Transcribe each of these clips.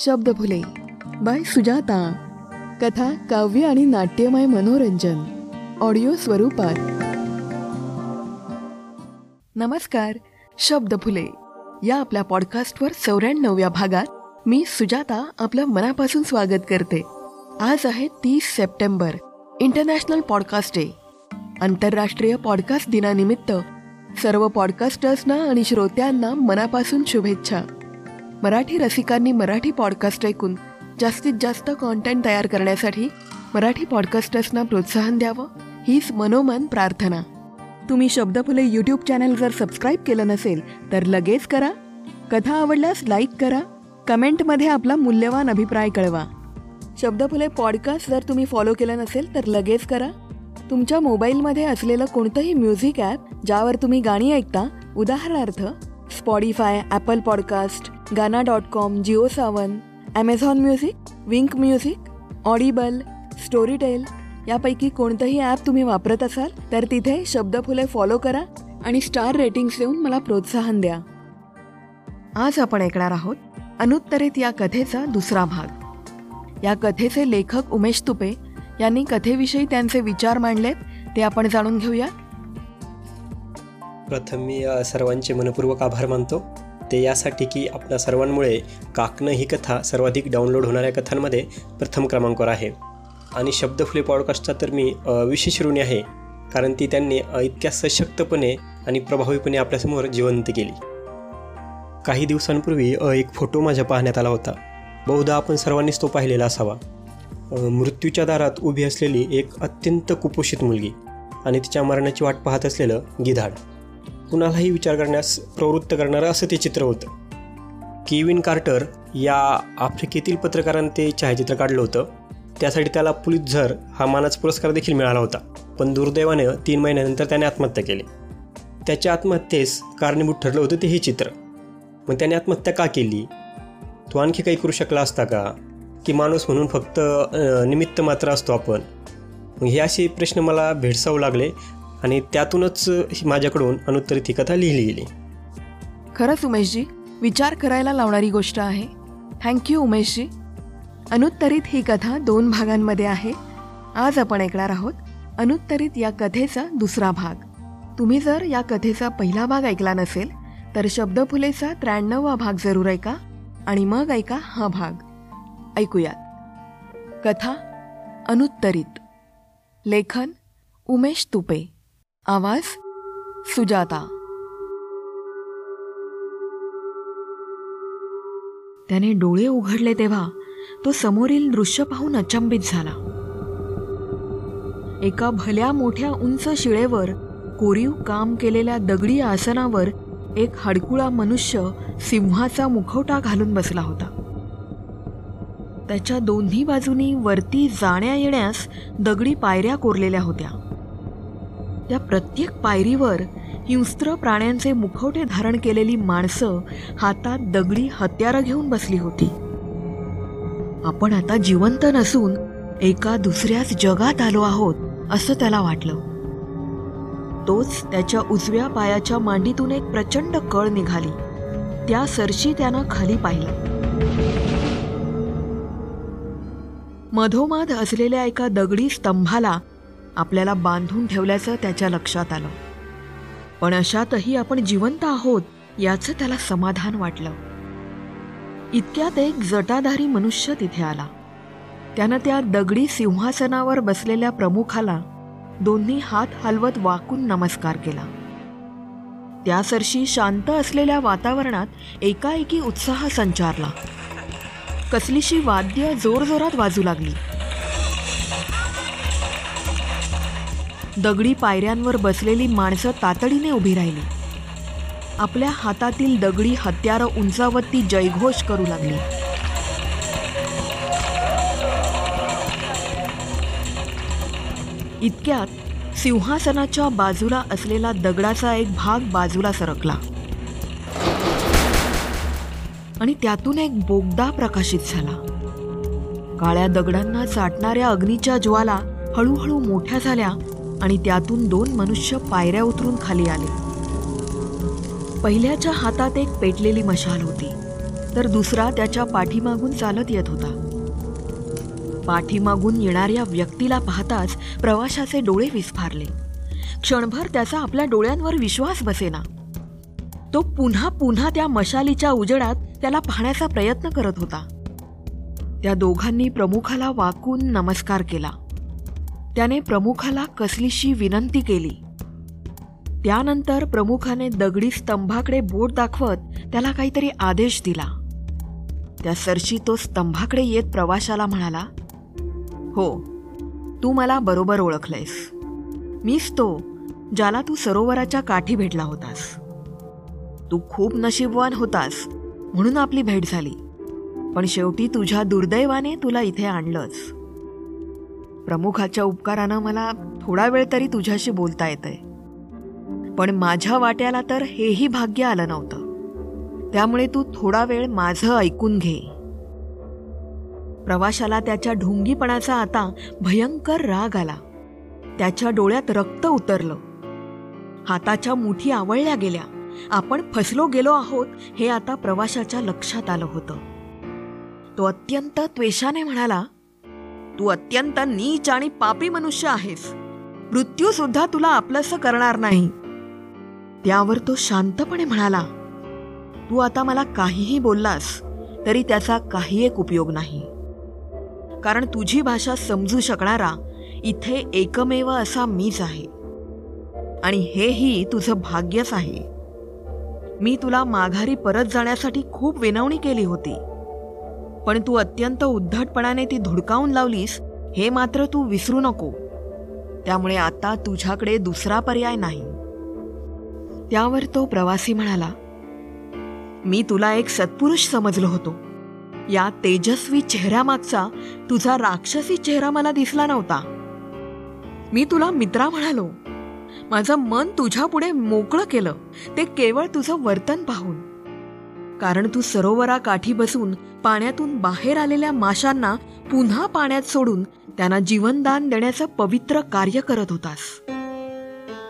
शब्द फुले. बाय सुजाता. कथा काव्य आणि नाट्यमय मनोरंजन. ऑडिओ स्वरूपात. नमस्कार शब्द फुले. या आपल्या पॉडकास्टवर चौऱ्याण्णवव्या भागात मी सुजाता आपलं मनापासून स्वागत करते. आज आहे तीस सप्टेंबर इंटरनॅशनल पॉडकास्ट डे. आंतरराष्ट्रीय पॉडकास्ट दिनानिमित्त सर्व पॉडकास्टर्सना आणि श्रोत्यांना मनापासून शुभेच्छा. मराठी रसिकांनी मराठी पॉडकास्ट ऐकून जास्तीत जास्त कॉन्टेंट तयार करण्यासाठी मराठी पॉडकास्टर्सना प्रोत्साहन द्यावं हीच मनोमन प्रार्थना. तुम्ही शब्दफुले यूट्यूब चॅनल जर सबस्क्राईब केलं नसेल तर लगेच करा. कथा आवडल्यास लाईक करा. कमेंटमध्ये आपला मूल्यवान अभिप्राय कळवा. शब्दफुले पॉडकास्ट जर तुम्ही फॉलो केलं नसेल तर लगेच करा. तुमच्या मोबाईलमध्ये असलेलं कोणतंही म्युझिक ॲप ज्यावर तुम्ही गाणी ऐकता उदाहरणार्थ Spotify Apple podcast Gaana dot com Jio Saavn Amazon music Wynk music Audible Storytel यापैकी कोणतंही ॲप तुम्ही वापरत असाल तर तिथे शब्दफुले फॉलो करा आणि स्टार रेटिंग्स देऊन मला प्रोत्साहन द्या. आज आपण ऐकणार आहोत अनुत्तरित या कथेचा दुसरा भाग. या कथेचे लेखक उमेश तुपे यांनी कथेविषयी त्यांचे विचार मांडलेत ते आपण जाणून घेऊया. प्रथम मी सर्वांचे मनपूर्वक आभार मानतो. ते यासाठी की आपल्या सर्वांमुळे काकणं ही कथा सर्वाधिक डाउनलोड होणाऱ्या कथांमध्ये प्रथम क्रमांकावर आहे. आणि शब्दफुले पॉडकास्टचा तर मी विशेष ऋणी आहे. कारण ती त्यांनी इतक्या सशक्तपणे आणि प्रभावीपणे आपल्यासमोर जिवंत केली. काही दिवसांपूर्वी एक फोटो माझ्या पाहण्यात आला होता. बहुधा आपण सर्वांनीच तो पाहिलेला असावा. मृत्यूच्या दारात उभी असलेली एक अत्यंत कुपोषित मुलगी आणि तिच्या मरणाची वाट पाहत असलेलं गिधाड. कुणालाही विचार करण्यास प्रवृत्त करणारं असं ते चित्र होतं. केविन कार्टर या आफ्रिकेतील पत्रकारांनी ते छायाचित्र काढलं होतं. त्यासाठी त्याला पुलितझर हा मानाच पुरस्कार देखील मिळाला होता. पण दुर्दैवानं तीन महिन्यानंतर त्याने आत्महत्या केली. त्याच्या आत्महत्येस कारणीभूत ठरलं होतं ते हे चित्र. मग त्याने आत्महत्या का केली? तो आणखी काही करू शकला असता का? की माणूस म्हणून फक्त निमित्त मात्र असतो आपण? मग हे असे प्रश्न मला भेडसावू लागले. आणि त्यातूनच माझ्याकडून अनुत्तरित ही कथा लिहिली गेली. खरंच उमेशजी विचार करायला लावणारी गोष्ट आहे. Thank you Umeshji. अनुत्तरित ही कथा दोन भागांमध्ये आहे. आज आपण ऐकणार आहोत अनुत्तरित या कथेचा दुसरा भाग. तुम्ही जर या कथेचा पहिला भाग ऐकला नसेल तर शब्दफुलेचा त्र्याण्णववा भाग जरूर ऐका आणि मग ऐका हा भाग. ऐकूयात. कथा अनुत्तरित. लेखन उमेश तुपे. आवाज सुजाता. त्याने डोळे उघडले तेव्हा तो समोरील दृश्य पाहून अचंबित झाला. एका भल्या मोठ्या उंच शिळेवर कोरीव काम केलेल्या दगडी आसनावर एक हडकुळा मनुष्य सिंहाचा मुखवटा घालून बसला होता. त्याच्या दोन्ही बाजूनी वरती जाण्या येण्यास दगडी पायऱ्या कोरलेल्या होत्या. त्या प्रत्येक पायरीवर हिंस्त्र प्राण्यांचे मुखवटे धारण केलेली माणसं हातात दगडी हत्यारं घेऊन बसली होती. आपण आता जिवंत नसून एका दुसऱ्याच जगात आलो आहोत असं त्याला वाटलं. तोच त्याच्या उजव्या पायाच्या मांडीतून एक प्रचंड कळ निघाली. त्या सरशी त्यानं खाली पाहिलं. मधोमध असलेल्या एका दगडी स्तंभाला आपल्याला बांधून ठेवल्याचं त्याच्या लक्षात आलं. पण अशातही आपण जिवंत आहोत याचं त्याला समाधान वाटलं. इतक्यात एक जटाधारी मनुष्य तिथे आला. त्यानं त्या दगडी सिंहासनावर बसलेल्या प्रमुखाला दोन्ही हात हलवत वाकून नमस्कार केला. त्या सरशी शांत असलेल्या वातावरणात एकाएकी उत्साह संचारला. कसलीशी वाद्य जोरजोरात वाजू लागली. दगडी पायऱ्यांवर बसलेली माणसं तातडीने उभी राहिली. आपल्या हातातील दगडी हत्यारं उंचावत ती जयघोष करू लागली. इतक्यात सिंहासनाच्या बाजूला असलेला दगडाचा एक भाग बाजूला सरकला. आणि त्यातून एक बोगदा प्रकाशित झाला. काळ्या दगडांना चाटणाऱ्या अग्नीच्या ज्वाला हळूहळू मोठ्या झाल्या आणि त्यातून दोन मनुष्य पायऱ्या उतरून खाली आले. पहिल्याच्या हातात एक पेटलेली मशाल होती तर दुसरा त्याच्या पाठीमागून चालत येत होता. पाठीमागून येणाऱ्या व्यक्तीला पाहताच प्रवाशाचे डोळे विस्फारले. क्षणभर त्याचा आपल्या डोळ्यांवर विश्वास बसेना. तो पुन्हा पुन्हा त्या मशालीच्या उजेडात त्याला पाहण्याचा प्रयत्न करत होता. त्या दोघांनी प्रमुखाला वाकून नमस्कार केला. त्याने प्रमुखाला कसलीशी विनंती केली. त्यानंतर प्रमुखाने दगडी स्तंभाकडे बोट दाखवत त्याला काहीतरी आदेश दिला. त्या सरशी तो स्तंभाकडे येत प्रवाशाला म्हणाला हो तू मला बरोबर ओळखलंयस. मीच तो ज्याला तू सरोवराच्या काठी भेटला होतास. तू खूप नशीबवान होतास म्हणून आपली भेट झाली. पण शेवटी तुझ्या दुर्दैवाने तुला इथे आणलंच. प्रमुखाच्या उपकारानं मला थोडा वेळ तरी तुझ्याशी बोलता येतंय. पण माझ्या वाट्याला तर हेही भाग्य आलं नव्हतं. त्यामुळे तू थोडा वेळ माझं ऐकून घे. प्रवाशाला त्याच्या ढोंगीपणाचा आता भयंकर राग आला. त्याच्या डोळ्यात रक्त उतरलं. हाताच्या मुठी आवळल्या गेल्या. आपण फसलो गेलो आहोत हे आता प्रवाशाच्या लक्षात आलं होतं. तो अत्यंत त्वेषाने म्हणाला तू अत्यंत नीच आणि पापी मनुष्य आहेस. मृत्यू सुद्धा तुला आपलंसं करणार नाही. त्यावर तो शांतपणे म्हणाला तू आता मला काहीही बोललास तरी त्याचा काही एक उपयोग नाही. कारण तुझी भाषा समजू शकणारा इथे एकमेव असा मीच आहे. आणि हेही तुझं भाग्यच आहे. मी तुला माघारी परत जाण्यासाठी खूप विनवणी केली होती. पण तू अत्यंत उद्धटपणाने ती धुडकावून लावलीस हे मात्र तू विसरू नको. त्यामुळे आता तुझ्याकडे दुसरा पर्याय नाही. त्यावर तो प्रवासी म्हणाला मी तुला एक सत्पुरुष समजलो होतो. या तेजस्वी चेहऱ्यामागचा तुझा राक्षसी चेहरा मला दिसला नव्हता. मी तुला मित्रा म्हणालो. माझं मन तुझ्या पुढे मोकळं केलं. ते केवळ तुझं वर्तन पाहून. कारण तू सरोवराकाठी बसून पाण्यातून बाहेर आलेल्या माशांना पुन्हा पाण्यात सोडून त्यांना जीवनदान देण्याचं पवित्र कार्य करत होतास.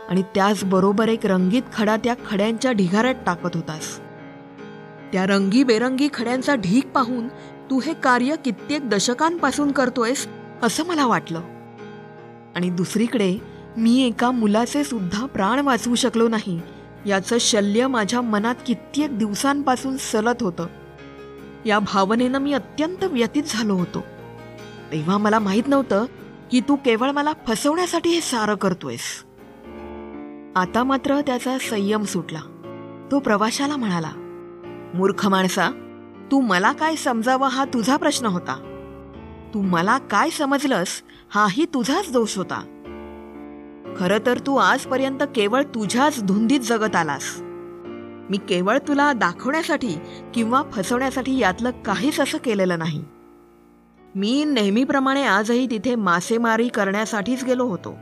आणि त्याचबरोबर एक रंगीत खडा त्या खड्यांच्या ढिगाऱ्यात टाकत होतास. त्या रंगीबेरंगी खड्यांचा ढीक पाहून तू हे कार्य कित्येक दशकांपासून करतोयस असं मला वाटलं. आणि दुसरीकडे मी एका मुलाचे सुद्धा प्राण वाचवू शकलो नाही याचं शल्य माझ्या मनात कित्येक दिवसांपासून सलत होतं. या भावनेनं मी अत्यंत व्यतीत झालो होतो. तेव्हा मला माहीत नव्हतं की तू केवळ मला फसवण्यासाठी हे सारं करतोयस. आता मात्र त्याचा संयम सुटला. तो प्रवाशाला म्हणाला मूर्ख माणसा तू मला काय समजावं हा तुझा प्रश्न होता. तू मला काय समजलंस हाही तुझाच दोष होता. खरं तर तू आजपर्यंत केवळ तुझ्याच धुंदीत जगत आलास. मी केवळ तुला दाखवण्यासाठी किंवा फसवण्यासाठी यातलं काहीच असं केलेलं नाही. मी नेहमीप्रमाणे आजही तिथे मासेमारी करण्यासाठीच गेलो होतो.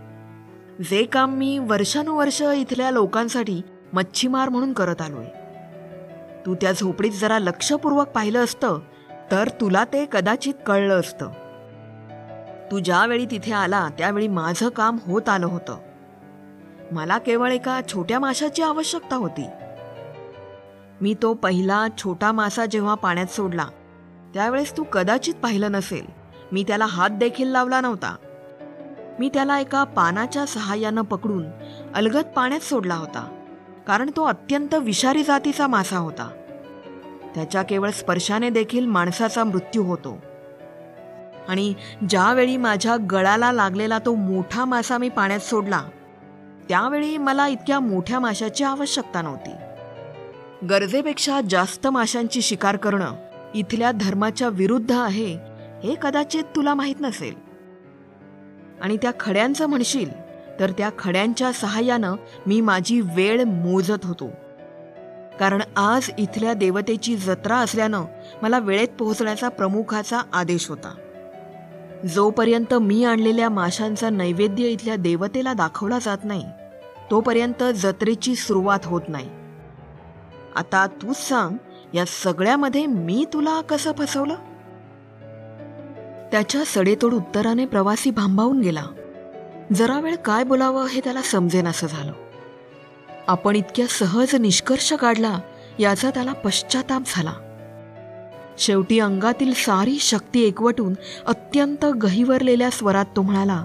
जे काम मी वर्षानुवर्ष इथल्या लोकांसाठी मच्छीमार म्हणून करत आलोय. तू त्या झोपडीत जरा लक्षपूर्वक पाहिलं असतं तर तुला ते कदाचित कळलं असतं. तू ज्यावेळी तिथे आला त्यावेळी माझं काम होत आलं होतं. मला केवळ एका छोट्या माशाची आवश्यकता होती. मी तो पहिला छोटा मासा जेव्हा पाण्यात सोडला त्यावेळेस तू कदाचित पाहिलं नसेल. मी त्याला हात देखील लावला नव्हता. मी त्याला एका पानाच्या सहाय्यानं पकडून अलगद पाण्यात सोडला होता कारण तो अत्यंत विषारी जातीचा मासा होता. त्याच्या केवळ स्पर्शाने देखील माणसाचा मृत्यू होतो. आणि ज्यावेळी माझ्या गळाला लागलेला तो मोठा मासा मी पाण्यात सोडला त्यावेळी मला इतक्या मोठ्या माशाची आवश्यकता नव्हती. गरजेपेक्षा जास्त माशांची शिकार करणं इथल्या धर्माच्या विरुद्ध आहे हे कदाचित तुला माहीत नसेल. आणि त्या खड्यांचं म्हणशील तर त्या खड्यांच्या सहाय्यानं मी माझी वेळ मोजत होतो. कारण आज इथल्या देवतेची जत्रा असल्यानं मला वेळेत पोहोचण्याचा प्रमुखाचा आदेश होता. जोपर्यंत मी आणलेल्या माशांचा नैवेद्य इथल्या देवतेला दाखवला जात नाही तोपर्यंत जत्रेची सुरुवात होत नाही. आता तूच सांग या सगळ्यामध्ये मी तुला कसं फसवलं? त्याच्या सडेतोड उत्तराने प्रवासी भांबावून गेला. जरा वेळ काय बोलावं हे त्याला समजेन असं झालं. आपण इतक्या सहज निष्कर्ष काढला याचा त्याला पश्चाताप झाला. शेवटी अंगातील सारी शक्ती एकवटून अत्यंत गहिवरलेल्या स्वरात तो म्हणाला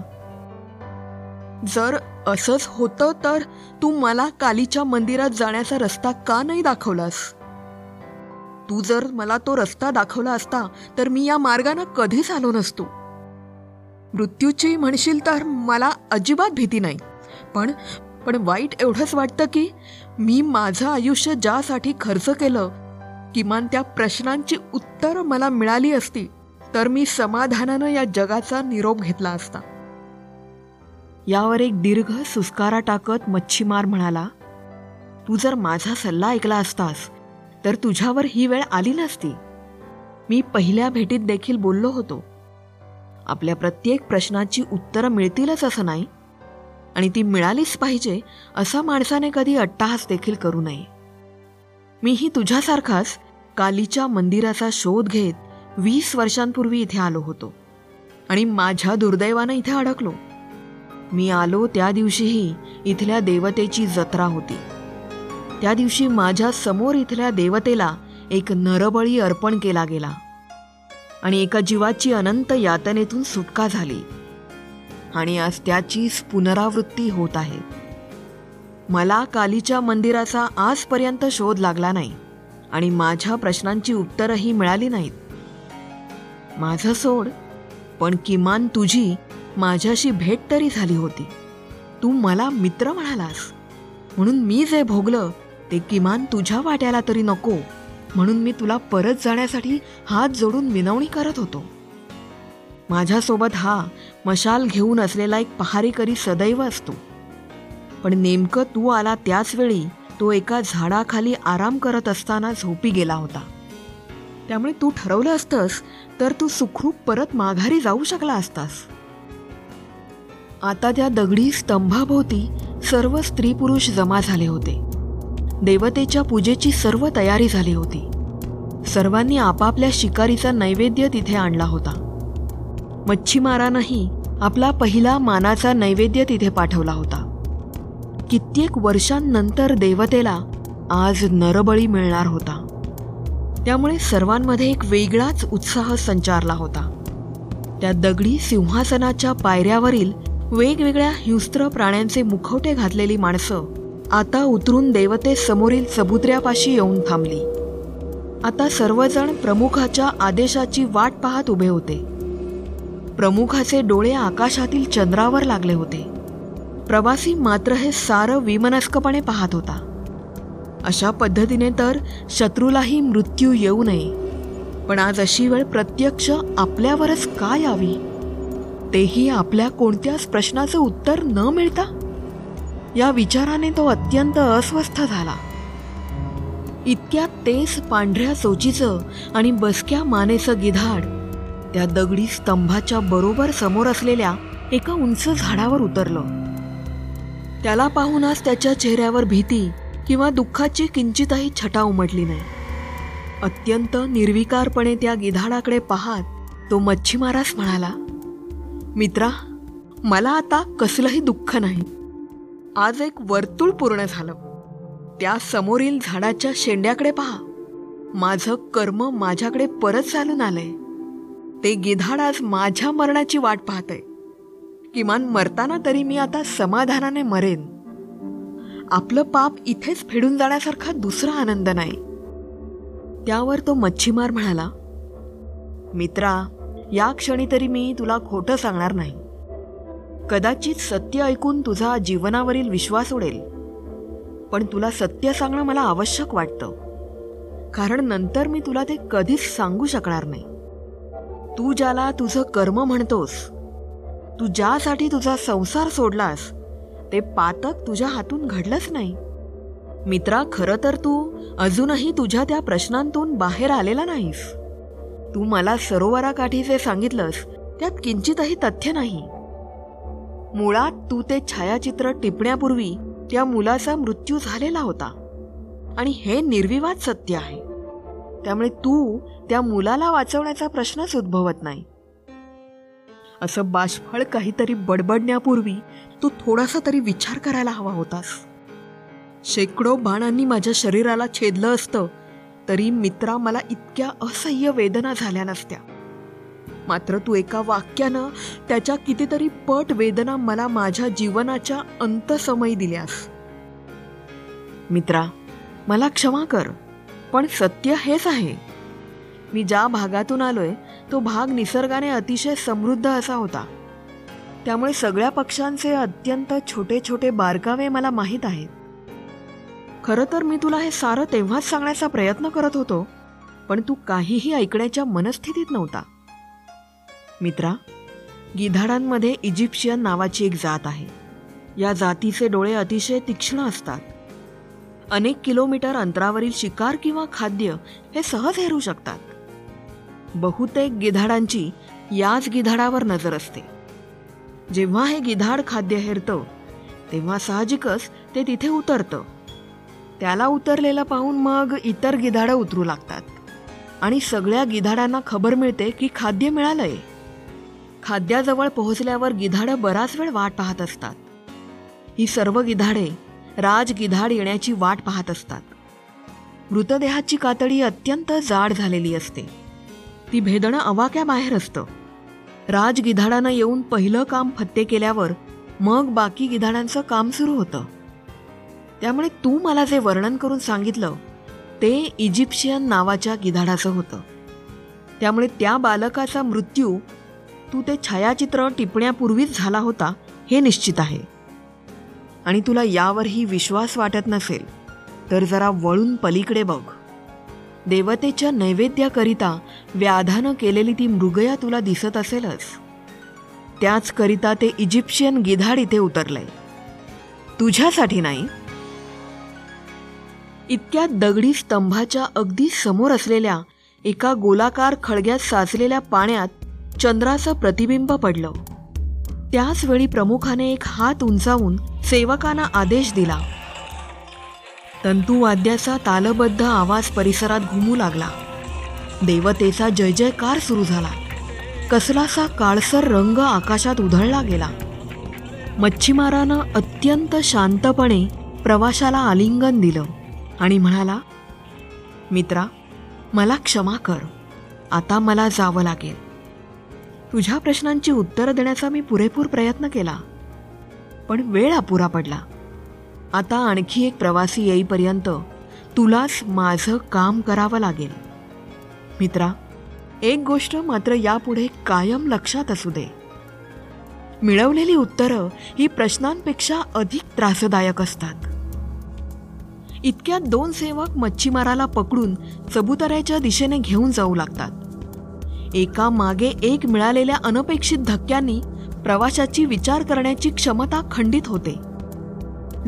जर असंच होतं तर तू मला कालीच्या मंदिरात जाण्याचा रस्ता का नाही दाखवलास? तू जर मला तो रस्ता दाखवला असता तर मी या मार्गानं कधीच आलो नसतो. मृत्यूची म्हणशील तर मला अजिबात भीती नाही. पण पण वाईट एवढंच वाटतं की मी माझं आयुष्य ज्यासाठी खर्च केलं किमान त्या प्रश्नांची उत्तरं मला मिळाली असती तर मी समाधानानं या जगाचा निरोप घेतला असता. यावर एक दीर्घ सुस्कारा टाकत मच्छीमार म्हणाला तू जर माझा सल्ला ऐकला असतास तर तुझ्यावर ही वेळ आली नसती. मी पहिल्या भेटीत देखील बोललो होतो. आपल्या प्रत्येक प्रश्नाची उत्तरं मिळतीलच असं नाही आणि ती मिळालीच पाहिजे असा माणसाने कधी अट्टाहास देखील करू नये. मीही तुझ्यासारखाच कालीच्या मंदिराचा शोध घेत वीस वर्षांपूर्वी इथे आलो होतो. आणि माझ्या दुर्दैवानं इथे अडकलो. मी आलो त्या दिवशीही इथल्या देवतेची जत्रा होती. त्या दिवशी माझ्यासमोर इथल्या देवतेला एक नरबळी अर्पण केला गेला. आणि एका जीवाची अनंत यातनेतून सुटका झाली. आणि आज त्याचीच पुनरावृत्ती होत आहे. मला कालीच्या मंदिराचा आजपर्यंत शोध लागला नाही आणि माझ्या प्रश्नांची उत्तरही मिळाली नाहीत. माझं सोड पण किमान तुझी माझ्याशी भेट तरी झाली होती. तू मला मित्र म्हणालास. म्हणून मी जे भोगलं ते किमान तुझ्या वाट्याला तरी नको. म्हणून मी तुला परत जाण्यासाठी हात जोडून विनवणी करत होतो. माझ्यासोबत हा मशाल घेऊन असलेला एक पहारेकरी सदैव असतो. पण नेमकं तू आला त्याच वेळी. तो एका झाडाखाली आराम करत असताना झोपी गेला होता. त्यामुळे तू ठरवलं असतंस तर तू सुखरूप परत माघारी जाऊ शकला असतास. आता त्या दगडी स्तंभाभोवती सर्व स्त्री पुरुष जमा झाले होते. देवतेच्या पूजेची सर्व तयारी झाली होती. सर्वांनी आपापल्या शिकारीचा नैवेद्य तिथे आणला होता. मच्छीमारानंही आपला पहिला मानाचा नैवेद्य तिथे पाठवला होता. कित्येक वर्षांनंतर देवतेला आज नरबळी मिळणार होता. त्यामुळे सर्वांमध्ये एक वेगळाच उत्साह संचारला होता. त्या दगडी सिंहासनाच्या पायऱ्यावरील वेगवेगळ्या हिंस्त्र प्राण्यांचे मुखवटे घातलेली माणसं आता उतरून देवते समोरील चबुत्र्यापाशी येऊन थांबली. आता सर्वजण प्रमुखाच्या आदेशाची वाट पाहत उभे होते. प्रमुखाचे डोळे आकाशातील चंद्रावर लागले होते. प्रवासी मात्र हे सारं विमनस्कपणे पाहत होता. अशा पद्धतीने तर शत्रूलाही मृत्यू येऊ नये. पण आज अशी वेळ प्रत्यक्ष आपल्यावरच का यावी? तेही आपल्या कोणत्याच प्रश्नाचं उत्तर न मिळता? या विचाराने तो अत्यंत अस्वस्थ झाला. इतक्या तेज पांढऱ्या चोचीचं आणि बसक्या मानेचं गिधाड त्या दगडी स्तंभाच्या बरोबर समोर असलेल्या एका उंच झाडावर उतरलं. त्याला पाहूनच त्याच्या चेहऱ्यावर भीती किंवा दुःखाची किंचितही छटा उमटली नाही. अत्यंत निर्विकारपणे त्या गिधाडाकडे पाहत तो मच्छीमारास म्हणाला मित्रा मला आता कसलंही दुःख नाही. आज एक वर्तुळ पूर्ण झालं. त्या समोरील झाडाच्या शेंड्याकडे पहा. माझं कर्म माझ्याकडे परत चालून आलंय. ते गिधाड आज माझ्या मरणाची वाट पाहत आहे किमान मरताना तरी मी आता समाधानाने मरेन. आपलं पाप इथेच फेडून जाण्यासारखा दुसरा आनंद नाही. त्यावर तो मच्छीमार म्हणाला मित्रा या क्षणी तरी मी तुला खोटं सांगणार नाही. कदाचित सत्य ऐकून तुझा जीवनावरील विश्वास उडेल. पण तुला सत्य सांगणं मला आवश्यक वाटतं. कारण नंतर मी तुला ते कधीच सांगू शकणार नाही. तू ज्याला तुझं कर्म म्हणतोस तू ज्यासाठी तुझा संसार सोडलास ते पातक तुझ्या हातून घडलंच नाही. मित्रा खरं तर तू अजूनही तुझ्या त्या प्रश्नांतून बाहेर आलेला नाहीस. तू मला सरोवराकाठी जे सांगितलंस त्यात किंचितही तथ्य नाही. मुळात तू ते छायाचित्र टिपण्यापूर्वी त्या मुलाचा मृत्यू झालेला होता. आणि हे निर्विवाद सत्य आहे. त्यामुळे तू त्या मुलाला वाचवण्याचा प्रश्नच उद्भवत नाही. असं बाष्फळ काहीतरी बडबडण्यापूर्वी तू थोडासा तरी विचार करायला हवा होतास. शेकडो बाणांनी माझ्या शरीराला छेदलं असतं तरी मित्रा मला इतक्या असह्य वेदना झाल्या नसत्या. मात्र तू एका वाक्यानं त्याच्या कितीतरी पट वेदना मला माझ्या जीवनाच्या अंतसमयी दिल्यास. मित्रा मला क्षमा कर पण सत्य हेच आहे. मी ज्या भागातून आलोय तो भाग निसर्गाने अतिशय समृद्ध असा होता. त्यामुळे सगळ्या पक्ष्यांचे अत्यंत छोटे छोटे बारकावे मला माहीत आहेत. खरं तर मी तुला हे सारं तेव्हाच सांगण्याचा प्रयत्न करत होतो पण तू काहीही ऐकण्याच्या मनस्थितीत नव्हता. मित्रा गिधाडांमध्ये इजिप्शियन नावाची एक जात आहे. या जातीचे डोळे अतिशय तीक्ष्ण असतात. अनेक किलोमीटर अंतरावरील शिकार किंवा खाद्य हे सहज हेरू शकतात. बहुतेक गिधाडांची याच गिधाडावर नजर असते. जेव्हा हे गिधाड खाद्य हेरतं तेव्हा साहजिकच ते तिथे उतरतं. त्याला उतरलेलं पाहून मग इतर गिधाडं उतरू लागतात. आणि सगळ्या गिधाडांना खबर मिळते की खाद्य मिळालंय. खाद्याजवळ पोहोचल्यावर गिधाडं बराच वेळ वाट पाहत असतात. ही सर्व गिधाडे राज गिधाड येण्याची वाट पाहत असतात. मृतदेहाची कातडी अत्यंत जाड झालेली असते. ती भेदणं अवाक्याबाहेर असतं. राज गिधाडानं येऊन पहिलं काम फत्ते केल्यावर मग बाकी गिधाडांचं काम सुरू होतं. त्यामुळे तू मला जे वर्णन करून सांगितलं ते इजिप्शियन नावाच्या गिधाडाचं होतं. त्यामुळे त्या बालकाचा मृत्यू तू ते छायाचित्र टिपण्यापूर्वीच झाला होता हे निश्चित आहे. आणि तुला यावरही विश्वास वाटत नसेल तर जरा वळून पलीकडे बघ. देवतेच्या नैवेद्याकरिता व्याधानं केलेली ती मृगया तुला दिसत असेलच. त्याचकरिता ते इजिप्शियन गिधाड इथे उतरलंय. तुझ्यासाठी नाही. इतक्या दगडी स्तंभाच्या अगदी समोर असलेल्या एका गोलाकार खळग्यात साचलेल्या पाण्यात चंद्राचं प्रतिबिंब पडलं. त्याच वेळी प्रमुखाने एक हात उंचावून सेवकांना आदेश दिला. तंतुवाद्याचा तालबद्ध आवाज परिसरात घुमू लागला. देवतेचा जय जयकार सुरू झाला. कसलासा काळसर रंग आकाशात उधळला गेला. मच्छीमारानं अत्यंत शांतपणे प्रवाशाला आलिंगन दिलं आणि म्हणाला मित्रा मला क्षमा कर. आता मला जावं लागेल. तुझ्या प्रश्नांची उत्तरं देण्याचा मी पुरेपूर प्रयत्न केला. पण वेळ अपुरा पडला. आता आणखी एक प्रवासी येईपर्यंत तुलाच माझं काम करावं लागेल. मित्रा एक गोष्ट मात्र यापुढे कायम लक्षात असू दे. मिळवलेली उत्तरं ही प्रश्नांपेक्षा अधिक त्रासदायक असतात. इतक्यात दोन सेवक मच्छीमाराला पकडून चबुतऱ्याच्या दिशेने घेऊन जाऊ लागतात. एका मागे एक मिळालेल्या अनपेक्षित धक्क्यांनी प्रवाशाची विचार करण्याची क्षमता खंडित होते.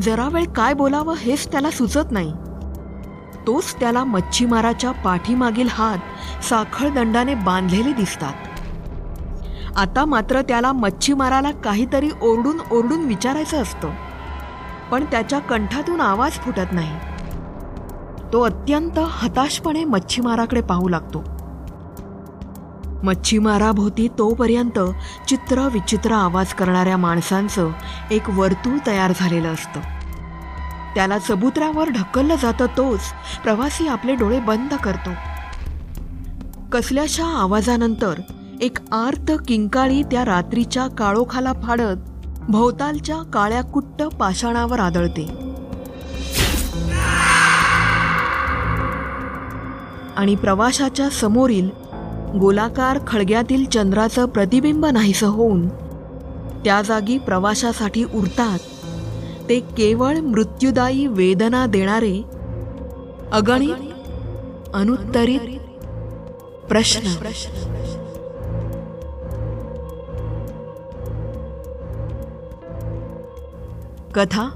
जरा वेळ काय बोलावं हेच त्याला सुचत नाही. तोच त्याला मच्छीमाराच्या पाठीमागील हात साखळ दंडाने बांधलेले दिसतात. आता मात्र त्याला मच्छीमाराला काहीतरी ओरडून ओरडून विचारायचं असतं. पण त्याच्या कंठातून आवाज फुटत नाही. तो अत्यंत हताशपणे मच्छीमाराकडे पाहू लागतो. मच्छीमाराभोवती तोपर्यंत चित्र विचित्र आवाज करणाऱ्या माणसांचं एक वर्तुळ तयार झालेलं असतं. त्याला चबुतऱ्यावर ढकललं जातं तोच प्रवासी आपले डोळे बंद करतो. कसल्याशा आवाजानंतर एक आर्त किंकाळी त्या रात्रीच्या काळोखाला फाडत भोवतालच्या काळ्या कुट्ट पाषाणावर आदळते. आणि प्रवाशाच्या समोरील गोलाकार खळग्यातील चंद्राचं प्रतिबिंब नाहीसं होऊन त्या जागी प्रवाशासाठी उरतात. ते केवळ मृत्युदायी वेदना देणारे अगणित अनुत्तरित प्रश्न. कथा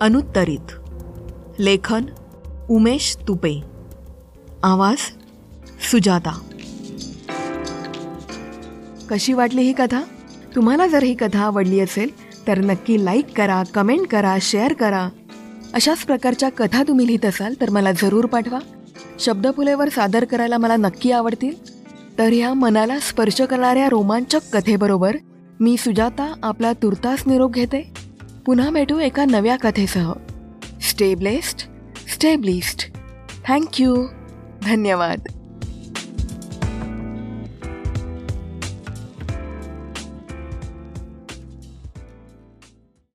अनुत्तरित. लेखन उमेश तुपे. आवाज सुजाता. कशी वाटली ही कथा? तुम्हाला जर ही कथा आवडली असेल तर नक्की लाईक करा कमेंट करा शेअर करा. अशाच प्रकारच्या कथा तुम्ही लिहित असाल तर मला जरूर पाठवा. शब्दफुलेवर सादर करायला मला नक्की आवडतील. तर ह्या मनाला स्पर्श करणाऱ्या रोमांचक कथेबरोबर मी सुजाता आपला तुर्तास निरोप घेते. पुन्हा भेटू एका नव्या कथेसह. Stay blessed stay thank you धन्यवाद.